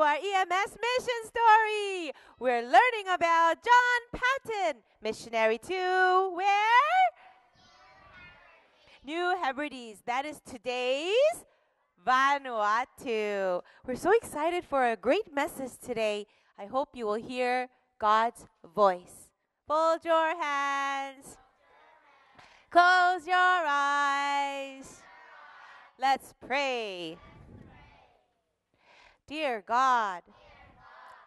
Our EMS mission story. We're learning about John Paton, missionary to where? New Hebrides. That is today's Vanuatu. We're so excited for a great message today. I hope you will hear God's voice. Fold your hands. Close your eyes. Let's pray. Dear God,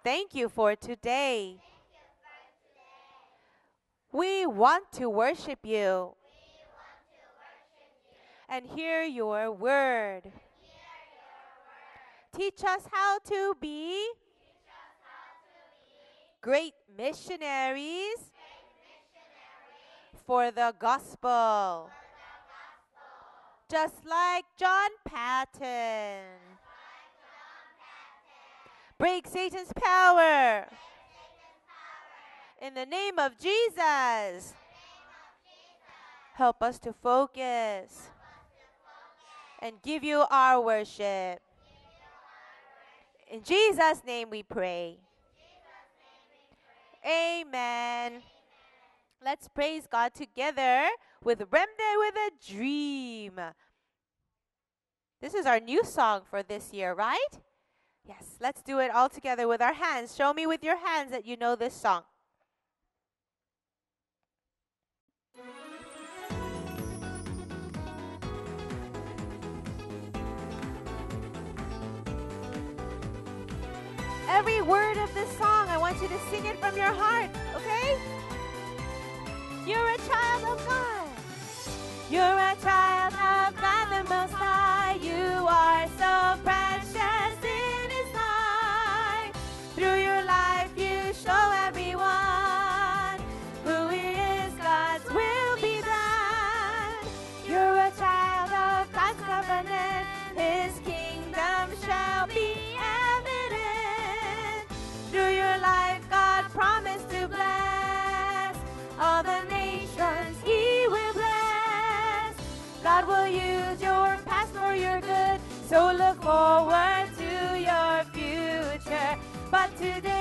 thank you for today. We want to worship you and hear your word. Teach us how to be great missionaries for the gospel. Just like John Paton. Break Satan's power. In the name of Jesus. Help us to focus and give you our worship. In Jesus' name we pray. Amen. Let's praise God together with Remnant with a Dream. This is our new song for this year, right? Yes, let's do it all together with our hands. Show me with your hands that you know this song. Every word of this song, I want you to sing it from your heart, okay? You're a child of God. You're a child of God the Most High. Use your past for your good. So look forward to your future. But today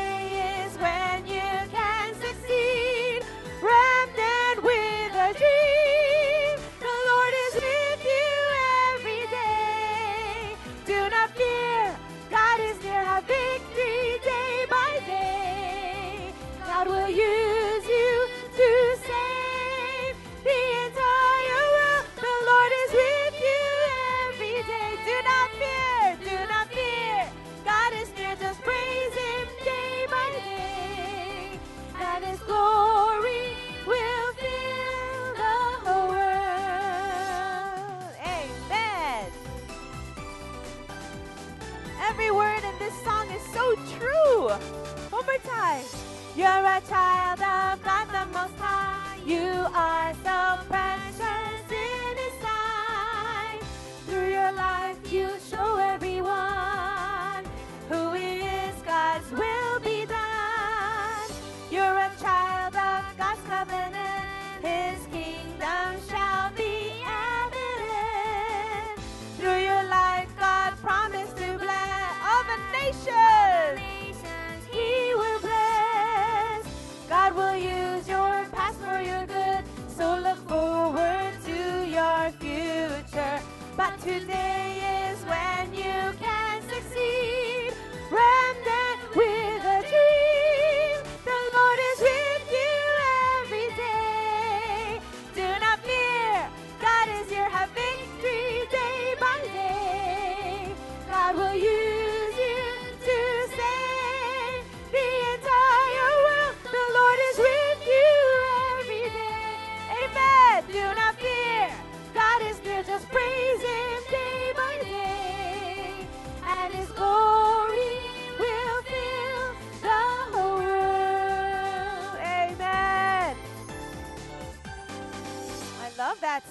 today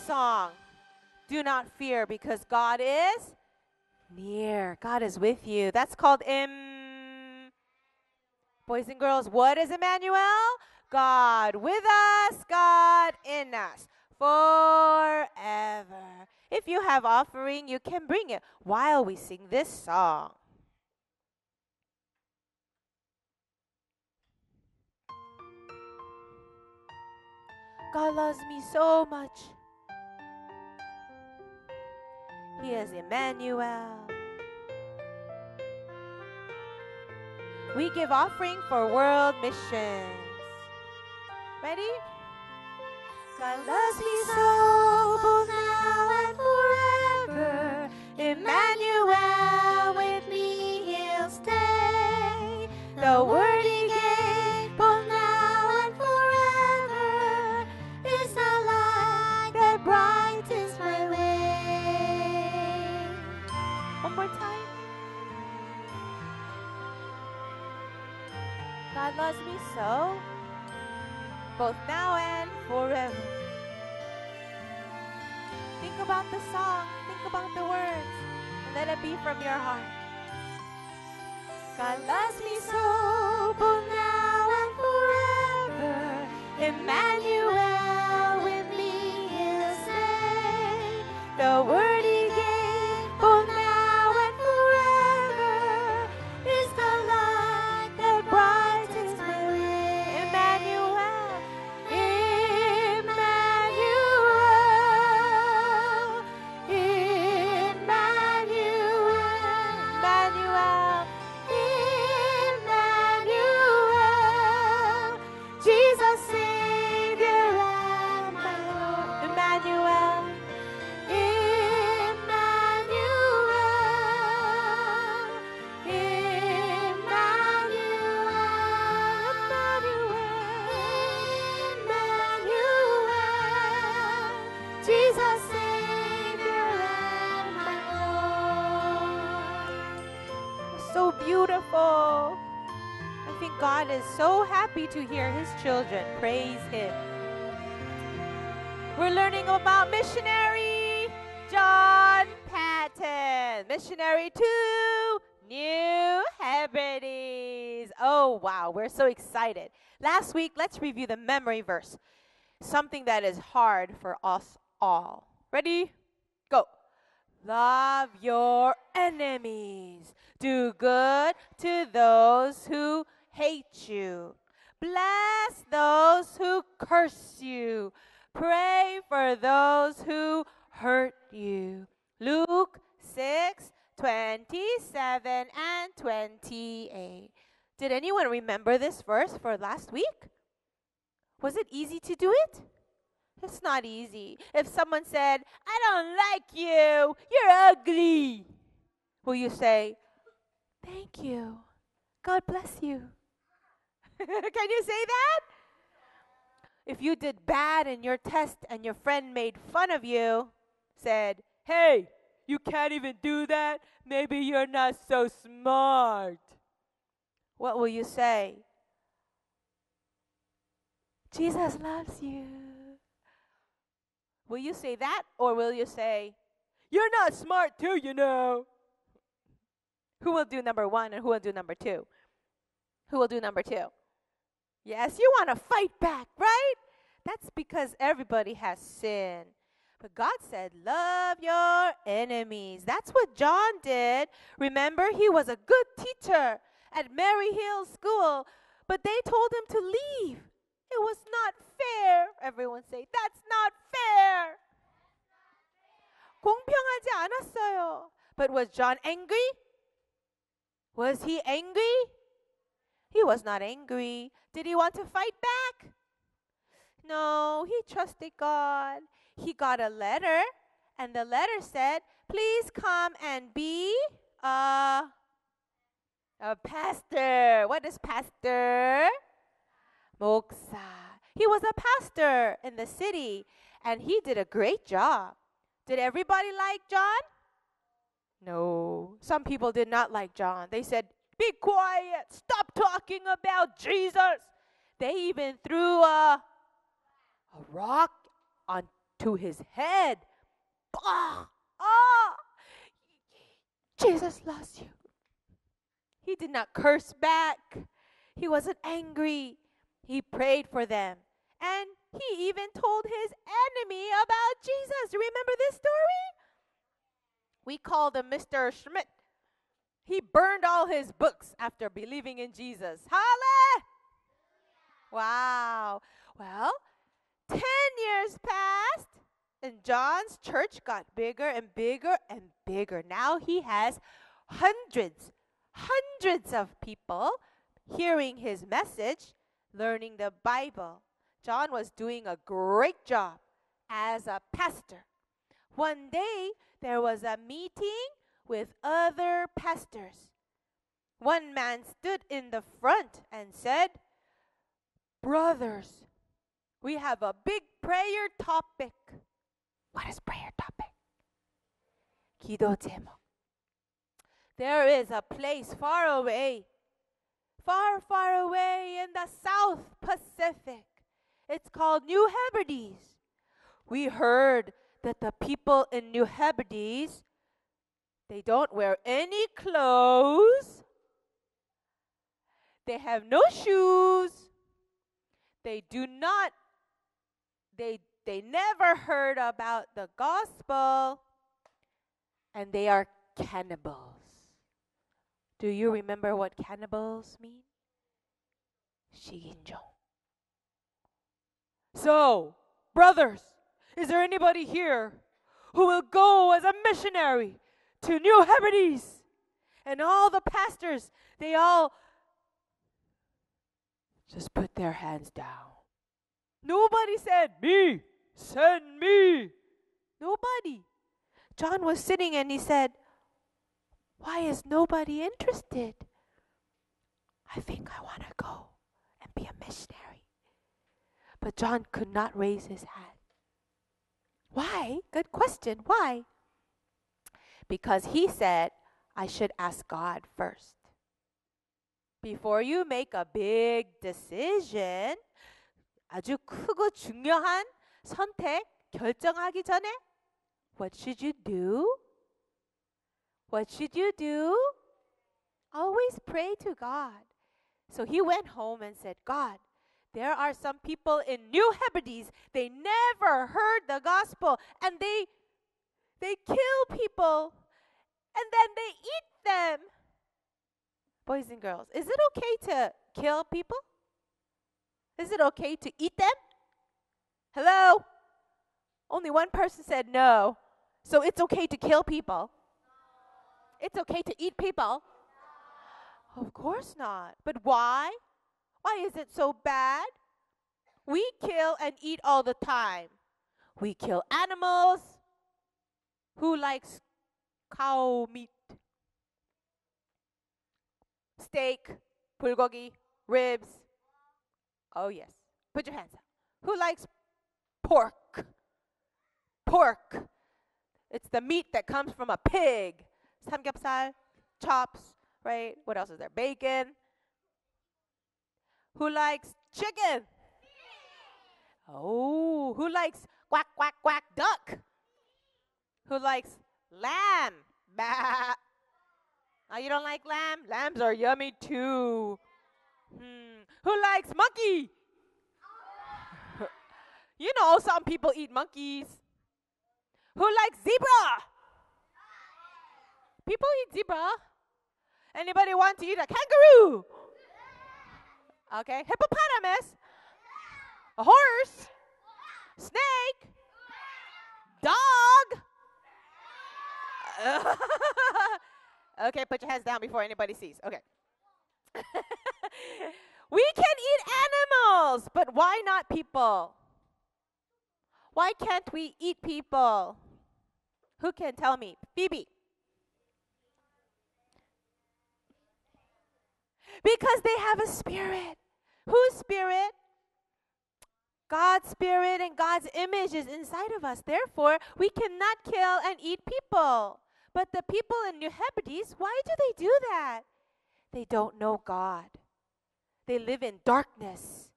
song, Do Not Fear, because God is near. God is with you. That's called Im. Boys and girls, what is Emmanuel? God with us, God in us forever. If you have offering, you can bring it while we sing this song. God loves me so much. He is Emmanuel. We give offering for world missions. Ready? God loves me so, both now and forever. Happy to hear his children praise him. We're learning about missionary John Paton, missionary to New Hebrides. Oh, wow, we're so excited. Last week, let's review the memory verse, something that is hard for us all. Ready? Go. Love your enemies. Do good to those who hate you. Bless those who curse you. Pray for those who hurt you. Luke 6 27 and 28. Did anyone remember this verse for last week? Was it easy to do it? It's not easy. If someone said, I don't like you, you're ugly, will you say, Thank you. God bless you? Can you say that? If you did bad in your test and your friend made fun of you, said, Hey, you can't even do that? Maybe you're not so smart. What will you say? Jesus loves you. Will you say that or will you say, You're not smart too, you know? Who will do number one and who will do number two? Who will do number two? Yes, you want to fight back, right? That's because everybody has sin. But God said, Love your enemies. That's what John did. Remember, he was a good teacher at Maryhill School, but they told him to leave. It was not fair. Everyone say, That's not fair. 공평하지 않았어요. But was John angry? Was he angry? He was not angry. Did he want to fight back? No, he trusted God. He got a letter, and the letter said, Please come and be a, a pastor. What is pastor? 목사. He was a pastor in the city, and he did a great job. Did everybody like John? No. Some people did not like John. They said, Be quiet. Stop talking about Jesus. They even threw a, a rock onto his head. Bah! Ah! Jesus loves you. He did not curse back. He wasn't angry. He prayed for them. And he even told his enemy about Jesus. Remember this story? We called him Mr. Schmidt. He burned all his books after believing in Jesus. Hallelujah! Wow. Well, 10 years passed, and John's church got bigger and bigger and bigger. Now he has hundreds, hundreds of people hearing his message, learning the Bible. John was doing a great job as a pastor. One day, there was a meeting with other pastors. One man stood in the front and said, Brothers, we have a big prayer topic. What is prayer topic? 기도 제목. There is a place far away, far, far away in the South Pacific. It's called New Hebrides. We heard that the people in New Hebrides they don't wear any clothes. They have no shoes. They do not, they, they never heard about the gospel. And they are cannibals. Do you remember what cannibals mean? Shiginjo. So, brothers, is there anybody here who will go as a missionary to New Hebrides? And all the pastors, they all just put their hands down. Nobody said, Me, send me. Nobody. John was sitting and he said, Why is nobody interested? I think I want to go and be a missionary. But John could not raise his hand. Why? Good question. Why? Because he said, I should ask God first. Before you make a big decision, 아주 크고 중요한 선택, 결정하기 전에 what should you do? What should you do? Always pray to God. So he went home and said, God, there are some people in New Hebrides, they never heard the gospel and they they kill people and then they eat them. Boys and girls, is it okay to kill people? Is it okay to eat them? Hello? Only one person said no. So it's okay to kill people. It's okay to eat people. Of course not. But why? Why is it so bad? We kill and eat all the time. We kill animals. Who likes cow meat? Steak, bulgogi, ribs. Oh, yes. Put your hands up. Who likes pork? Pork. It's the meat that comes from a pig. Samgyeopsal, chops, right? What else is there? Bacon. Who likes chicken? Oh, who likes quack, quack, quack duck? Who likes lamb? Bah. Oh, you don't like lamb? Lambs are yummy too. Hmm. Who likes monkey? you know, some people eat monkeys. Who likes zebra? People eat zebra. Anybody want to eat a kangaroo? Okay, hippopotamus, a horse, snake, dog. okay, put your hands down before anybody sees. Okay. we can eat animals, but why not people? Why can't we eat people? Who can tell me? Phoebe. Because they have a spirit. Whose spirit? God's spirit and God's image is inside of us. Therefore, we cannot kill and eat people. But the people in New Hebrides, why do they do that? They don't know God. They live in darkness.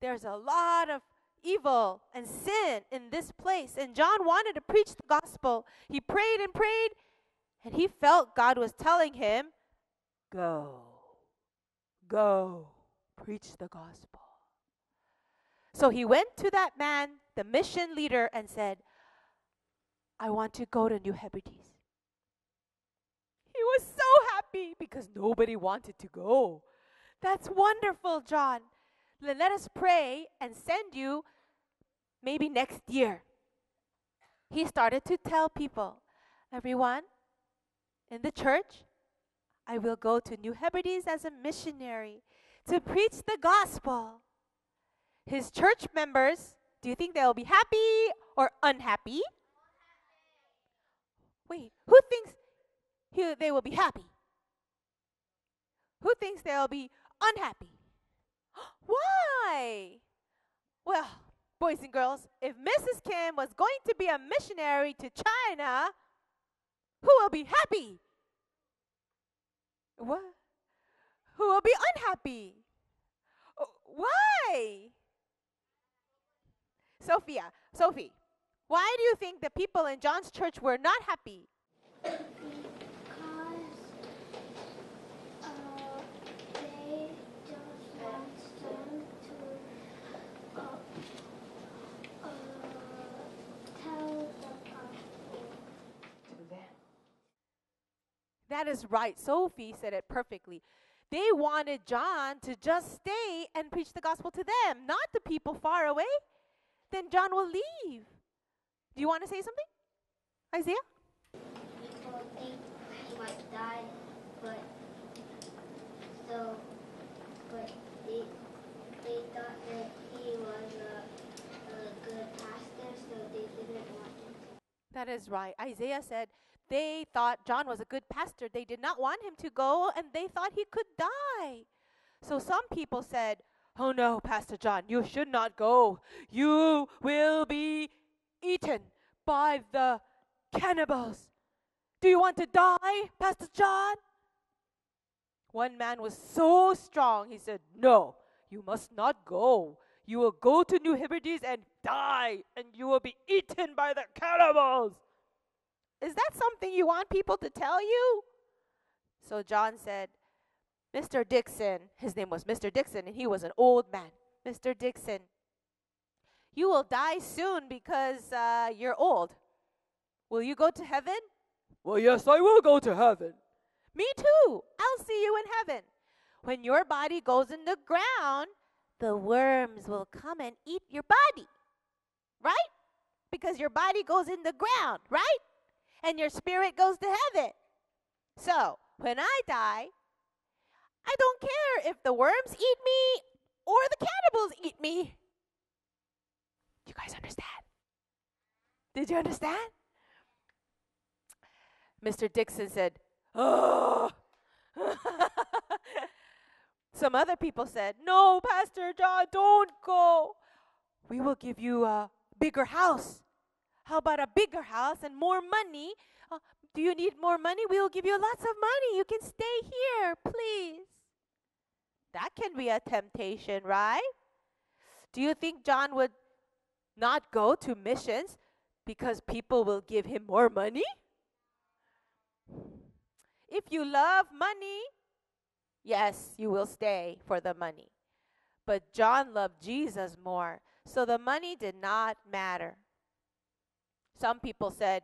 There's a lot of evil and sin in this place. And John wanted to preach the gospel. He prayed and prayed, and he felt God was telling him, Go, go, preach the gospel. So he went to that man, the mission leader, and said, I want to go to New Hebrides. He was so happy because nobody wanted to go. That's wonderful, John. Then Let us pray and send you maybe next year, he started to tell people, everyone in the church, I will go to New Hebrides as a missionary to preach the gospel. His church members, do you think they'll be happy or unhappy? Wait, who thinks he, they will be happy? Who thinks they'll be unhappy? Why? Well, boys and girls, if Mrs. Kim was going to be a missionary to China, who will be happy? What? Who will be unhappy? Why? Sophia, Sophie, why do you think the people in John's church were not happy? because uh, they just want them to uh, uh, tell the gospel. That is right. Sophie said it perfectly. They wanted John to just stay and preach the gospel to them, not the people far away. Then John will leave. Do you want to say something? Isaiah? People think he might die, but so, but they they thought that he was a, a good pastor, so they didn't want him. That is right. Isaiah said they thought John was a good pastor. They did not want him to go and they thought he could die. So some people said, Oh no, Pastor John, you should not go. You will be eaten by the cannibals. Do you want to die, Pastor John? One man was so strong, he said, No, you must not go. You will go to New Hebrides and die, and you will be eaten by the cannibals. Is that something you want people to tell you? So John said, Mr. Dixon, his name was Mr. Dixon, and he was an old man. Mr. Dixon, you will die soon because uh, you're old. Will you go to heaven? Well, yes, I will go to heaven. Me too. I'll see you in heaven. When your body goes in the ground, the worms will come and eat your body. Right? Because your body goes in the ground, right? And your spirit goes to heaven. So, when I die, I don't care if the worms eat me or the cannibals eat me. You guys understand? Did you understand? Mr. Dixon said, Oh. Some other people said, No, Pastor John, don't go. We will give you a bigger house. How about a bigger house and more money? Uh, do you need more money? We will give you lots of money. You can stay here, please. That can be a temptation, right? Do you think John would not go to missions because people will give him more money? If you love money, yes, you will stay for the money. But John loved Jesus more, so the money did not matter. Some people said,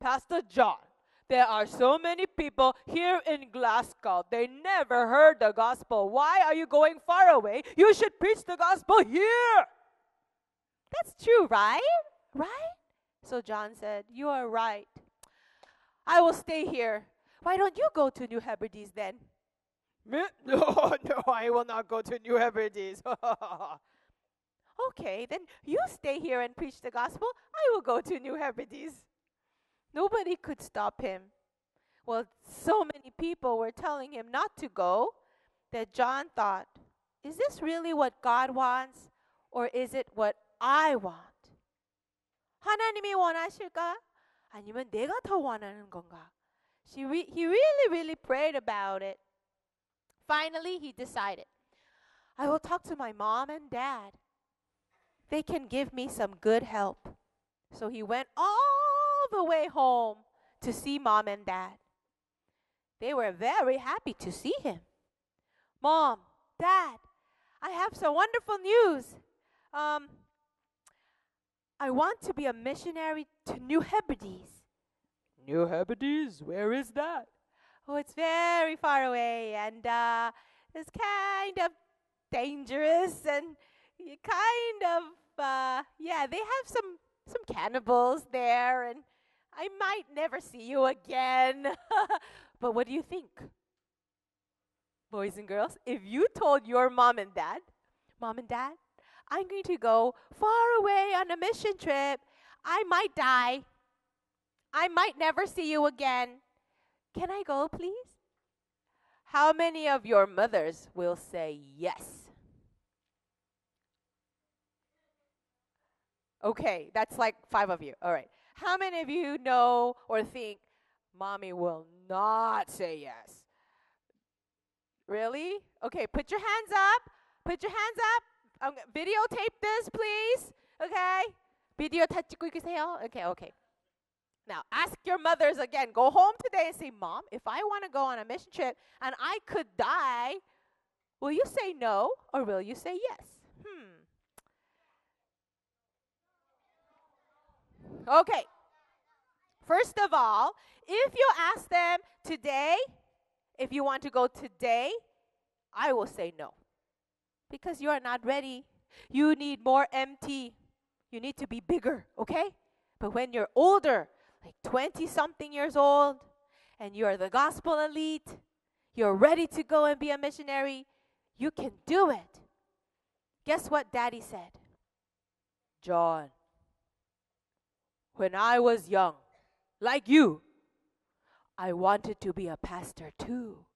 Pastor John, there are so many people here in Glasgow. They never heard the gospel. Why are you going far away? You should preach the gospel here. That's true, right? Right? So John said, You are right. I will stay here. Why don't you go to New Hebrides then? No, no, I will not go to New Hebrides. okay, then you stay here and preach the gospel. I will go to New Hebrides. Nobody could stop him. Well, so many people were telling him not to go that John thought, is this really what God wants or is it what I want? 하나님이 원하실까? 아니면 내가 더 원하는 건가? She re- he really, really prayed about it. Finally, he decided, I will talk to my mom and dad. They can give me some good help. So he went all the way home to see mom and dad. They were very happy to see him. Mom, dad, I have some wonderful news. Um, I want to be a missionary to New Hebrides. New Hebrides? Where is that? Oh, it's very far away and uh, it's kind of dangerous and kind of uh, yeah, they have some some cannibals there, and I might never see you again. but what do you think, boys and girls? If you told your mom and dad, mom and dad, I'm going to go far away on a mission trip. I might die. I might never see you again. Can I go, please? How many of your mothers will say yes? Okay, that's like five of you. All right. How many of you know or think mommy will not say yes? Really? Okay, put your hands up. Put your hands up. Um, videotape this, please. Okay? 비디오 다 찍고 계세요? Okay, okay. Now, ask your mothers again. Go home today and say, Mom, if I want to go on a mission trip and I could die, will you say no or will you say yes? Okay. First of all, if you ask them today, if you want to go today, I will say no. Because you are not ready. You need more MT. You need to be bigger, okay? But when you're older, like 20 something years old, and you're the gospel elite, you're ready to go and be a missionary, you can do it. Guess what daddy said? John, when I was young, like you, I wanted to be a pastor too.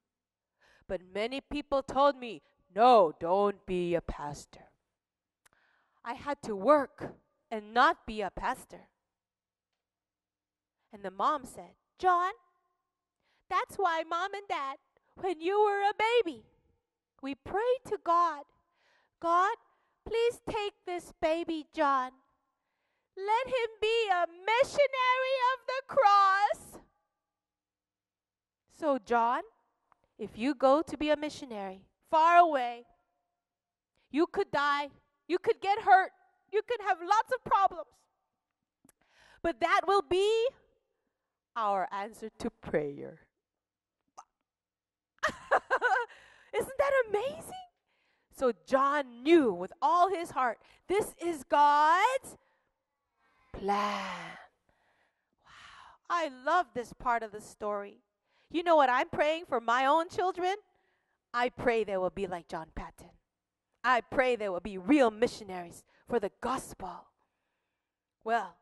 But many people told me, no, don't be a pastor. I had to work and not be a pastor. And the mom said, John, that's why mom and dad, when you were a baby, we prayed to God, God, please take this baby John let him be a missionary of the cross. So, John, if you go to be a missionary far away, you could die, you could get hurt, you could have lots of problems. But that will be our answer to prayer. Isn't that amazing? So John knew with all his heart this is God's plan. Wow. I love this part of the story. You know what I'm praying for my own children? I pray they will be like John Paton. I pray they will be real missionaries for the gospel. Well,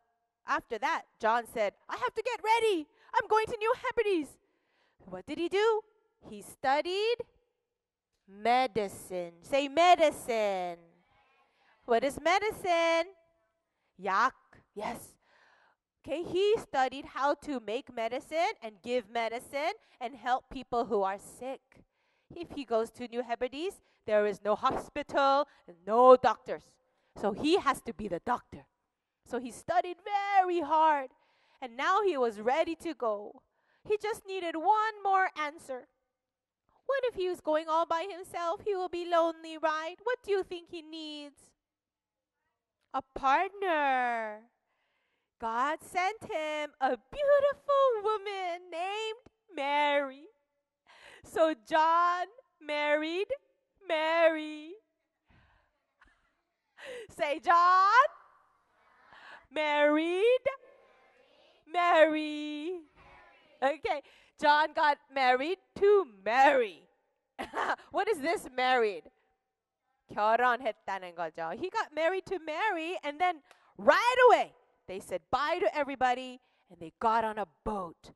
after that, John said, I have to get ready. I'm going to New Hebrides. What did he do? He studied medicine. Say medicine. What is medicine? 약 Yes. Okay, he studied how to make medicine and give medicine and help people who are sick. If he goes to New Hebrides, there is no hospital no doctors. So he has to be the doctor. So he studied very hard and now he was ready to go. He just needed one more answer. What if he was going all by himself? He will be lonely, right? What do you think he needs? A partner. God sent him a beautiful woman named Mary. So John married Mary. Say, John married Mary. Okay, John got married to Mary. what is this married? 결혼했다는 거죠. He got married to Mary and then right away they said bye to everybody and they got on a boat.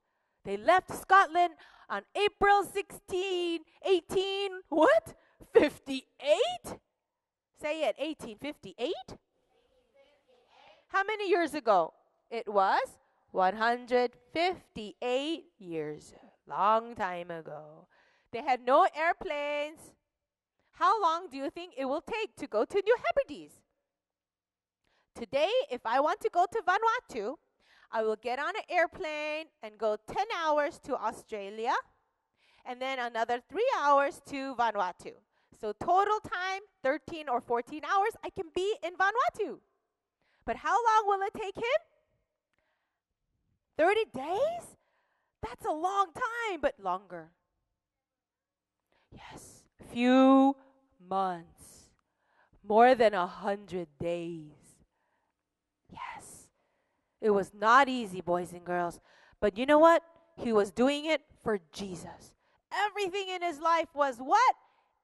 They left Scotland on April 16, 18, what? 58? Say it, 1858? How many years ago? It was 158 years. Long time ago. They had no airplanes. How long do you think it will take to go to New Hebrides? Today, if I want to go to Vanuatu, I will get on an airplane and go 10 hours to Australia and then another three hours to Vanuatu. So, total time 13 or 14 hours, I can be in Vanuatu. But how long will it take him? 30 days? That's a long time, but longer. Yes, few months, more than a hundred days. It was not easy, boys and girls. But you know what? He was doing it for Jesus. Everything in his life was what?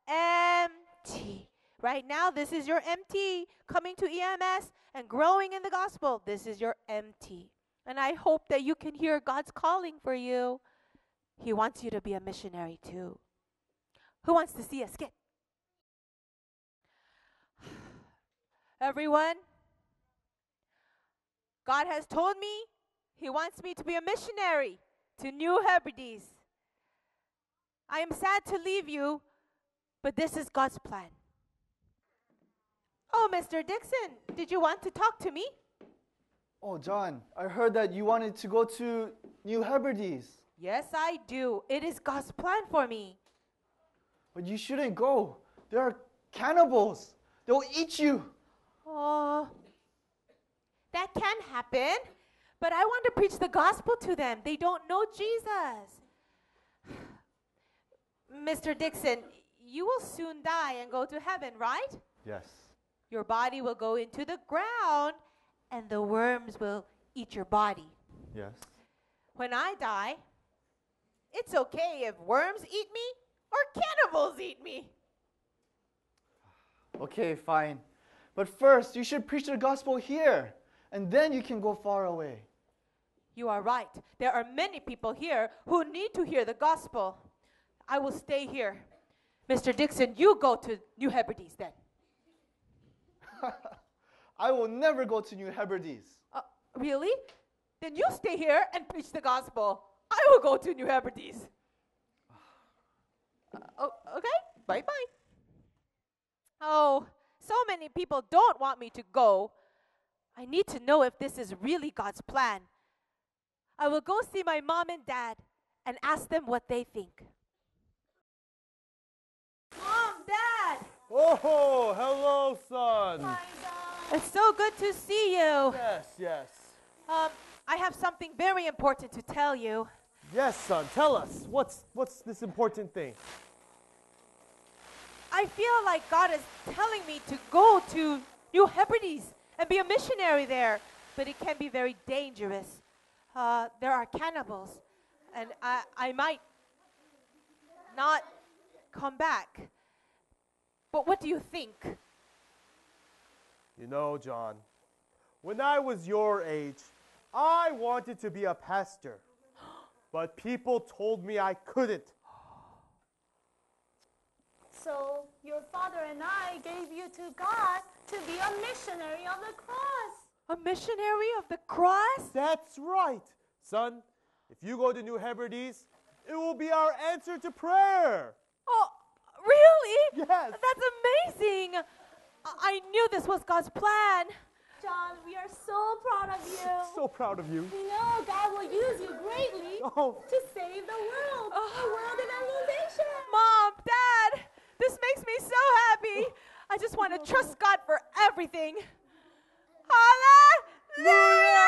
Empty. Right now, this is your empty. coming to EMS and growing in the gospel. This is your empty. And I hope that you can hear God's calling for you. He wants you to be a missionary too. Who wants to see a skit? Everyone, God has told me He wants me to be a missionary to New Hebrides. I am sad to leave you, but this is God's plan. Oh, Mr. Dixon, did you want to talk to me? Oh, John, I heard that you wanted to go to New Hebrides, Yes, I do. It is God's plan for me. but you shouldn't go. There are cannibals. They'll eat you. Oh, that can happen, but I want to preach the gospel to them. They don't know Jesus. Mr. Dixon, you will soon die and go to heaven, right? Yes. Your body will go into the ground and the worms will eat your body. Yes. When I die, it's okay if worms eat me or cannibals eat me. Okay, fine. But first, you should preach the gospel here, and then you can go far away. You are right. There are many people here who need to hear the gospel. I will stay here. Mr. Dixon, you go to New Hebrides then. I will never go to New Hebrides. Uh, really? Then you stay here and preach the gospel. I will go to New Hebrides. Uh, oh, okay. Bye bye. Oh, so many people don't want me to go. I need to know if this is really God's plan. I will go see my mom and dad and ask them what they think. Mom, Dad! Oh, hello, son. It's so good to see you. Yes, yes. Um, I have something very important to tell you. Yes, son. Tell us. What's what's this important thing? I feel like God is telling me to go to New Hebrides and be a missionary there, but it can be very dangerous. Uh, there are cannibals, and I, I might not come back. But what do you think? You know, John, when I was your age, I wanted to be a pastor. But people told me I couldn't. So your father and I gave you to God to be a missionary of the cross. A missionary of the cross? That's right. Son, if you go to New Hebrides, it will be our answer to prayer. Oh, really? Yes. That's amazing. I- I knew this was God's plan. John, we are so proud of you. So proud of you. we know God will use you greatly Oh, to save the world. Oh. A world evangelization. Mom, Dad, this makes me so happy. I just want to trust God for everything. Hallelujah!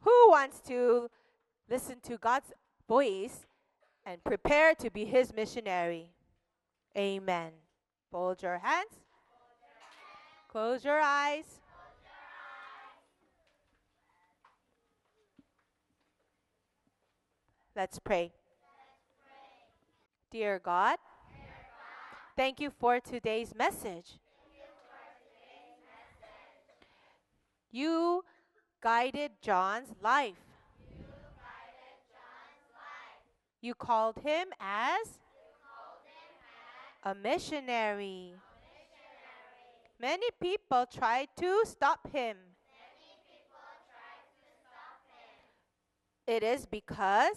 Who wants to listen to God's voice and prepare to be his missionary? Amen. Fold your hands. Close your eyes. Let's pray. Dear God, thank you for today's message. You guided John's life. You called him as a missionary. Many people tried to stop him. It is because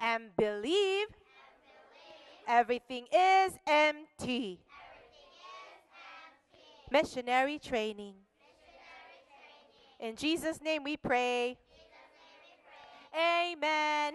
and believe everything is empty. Missionary training. In Jesus' name we pray. Amen.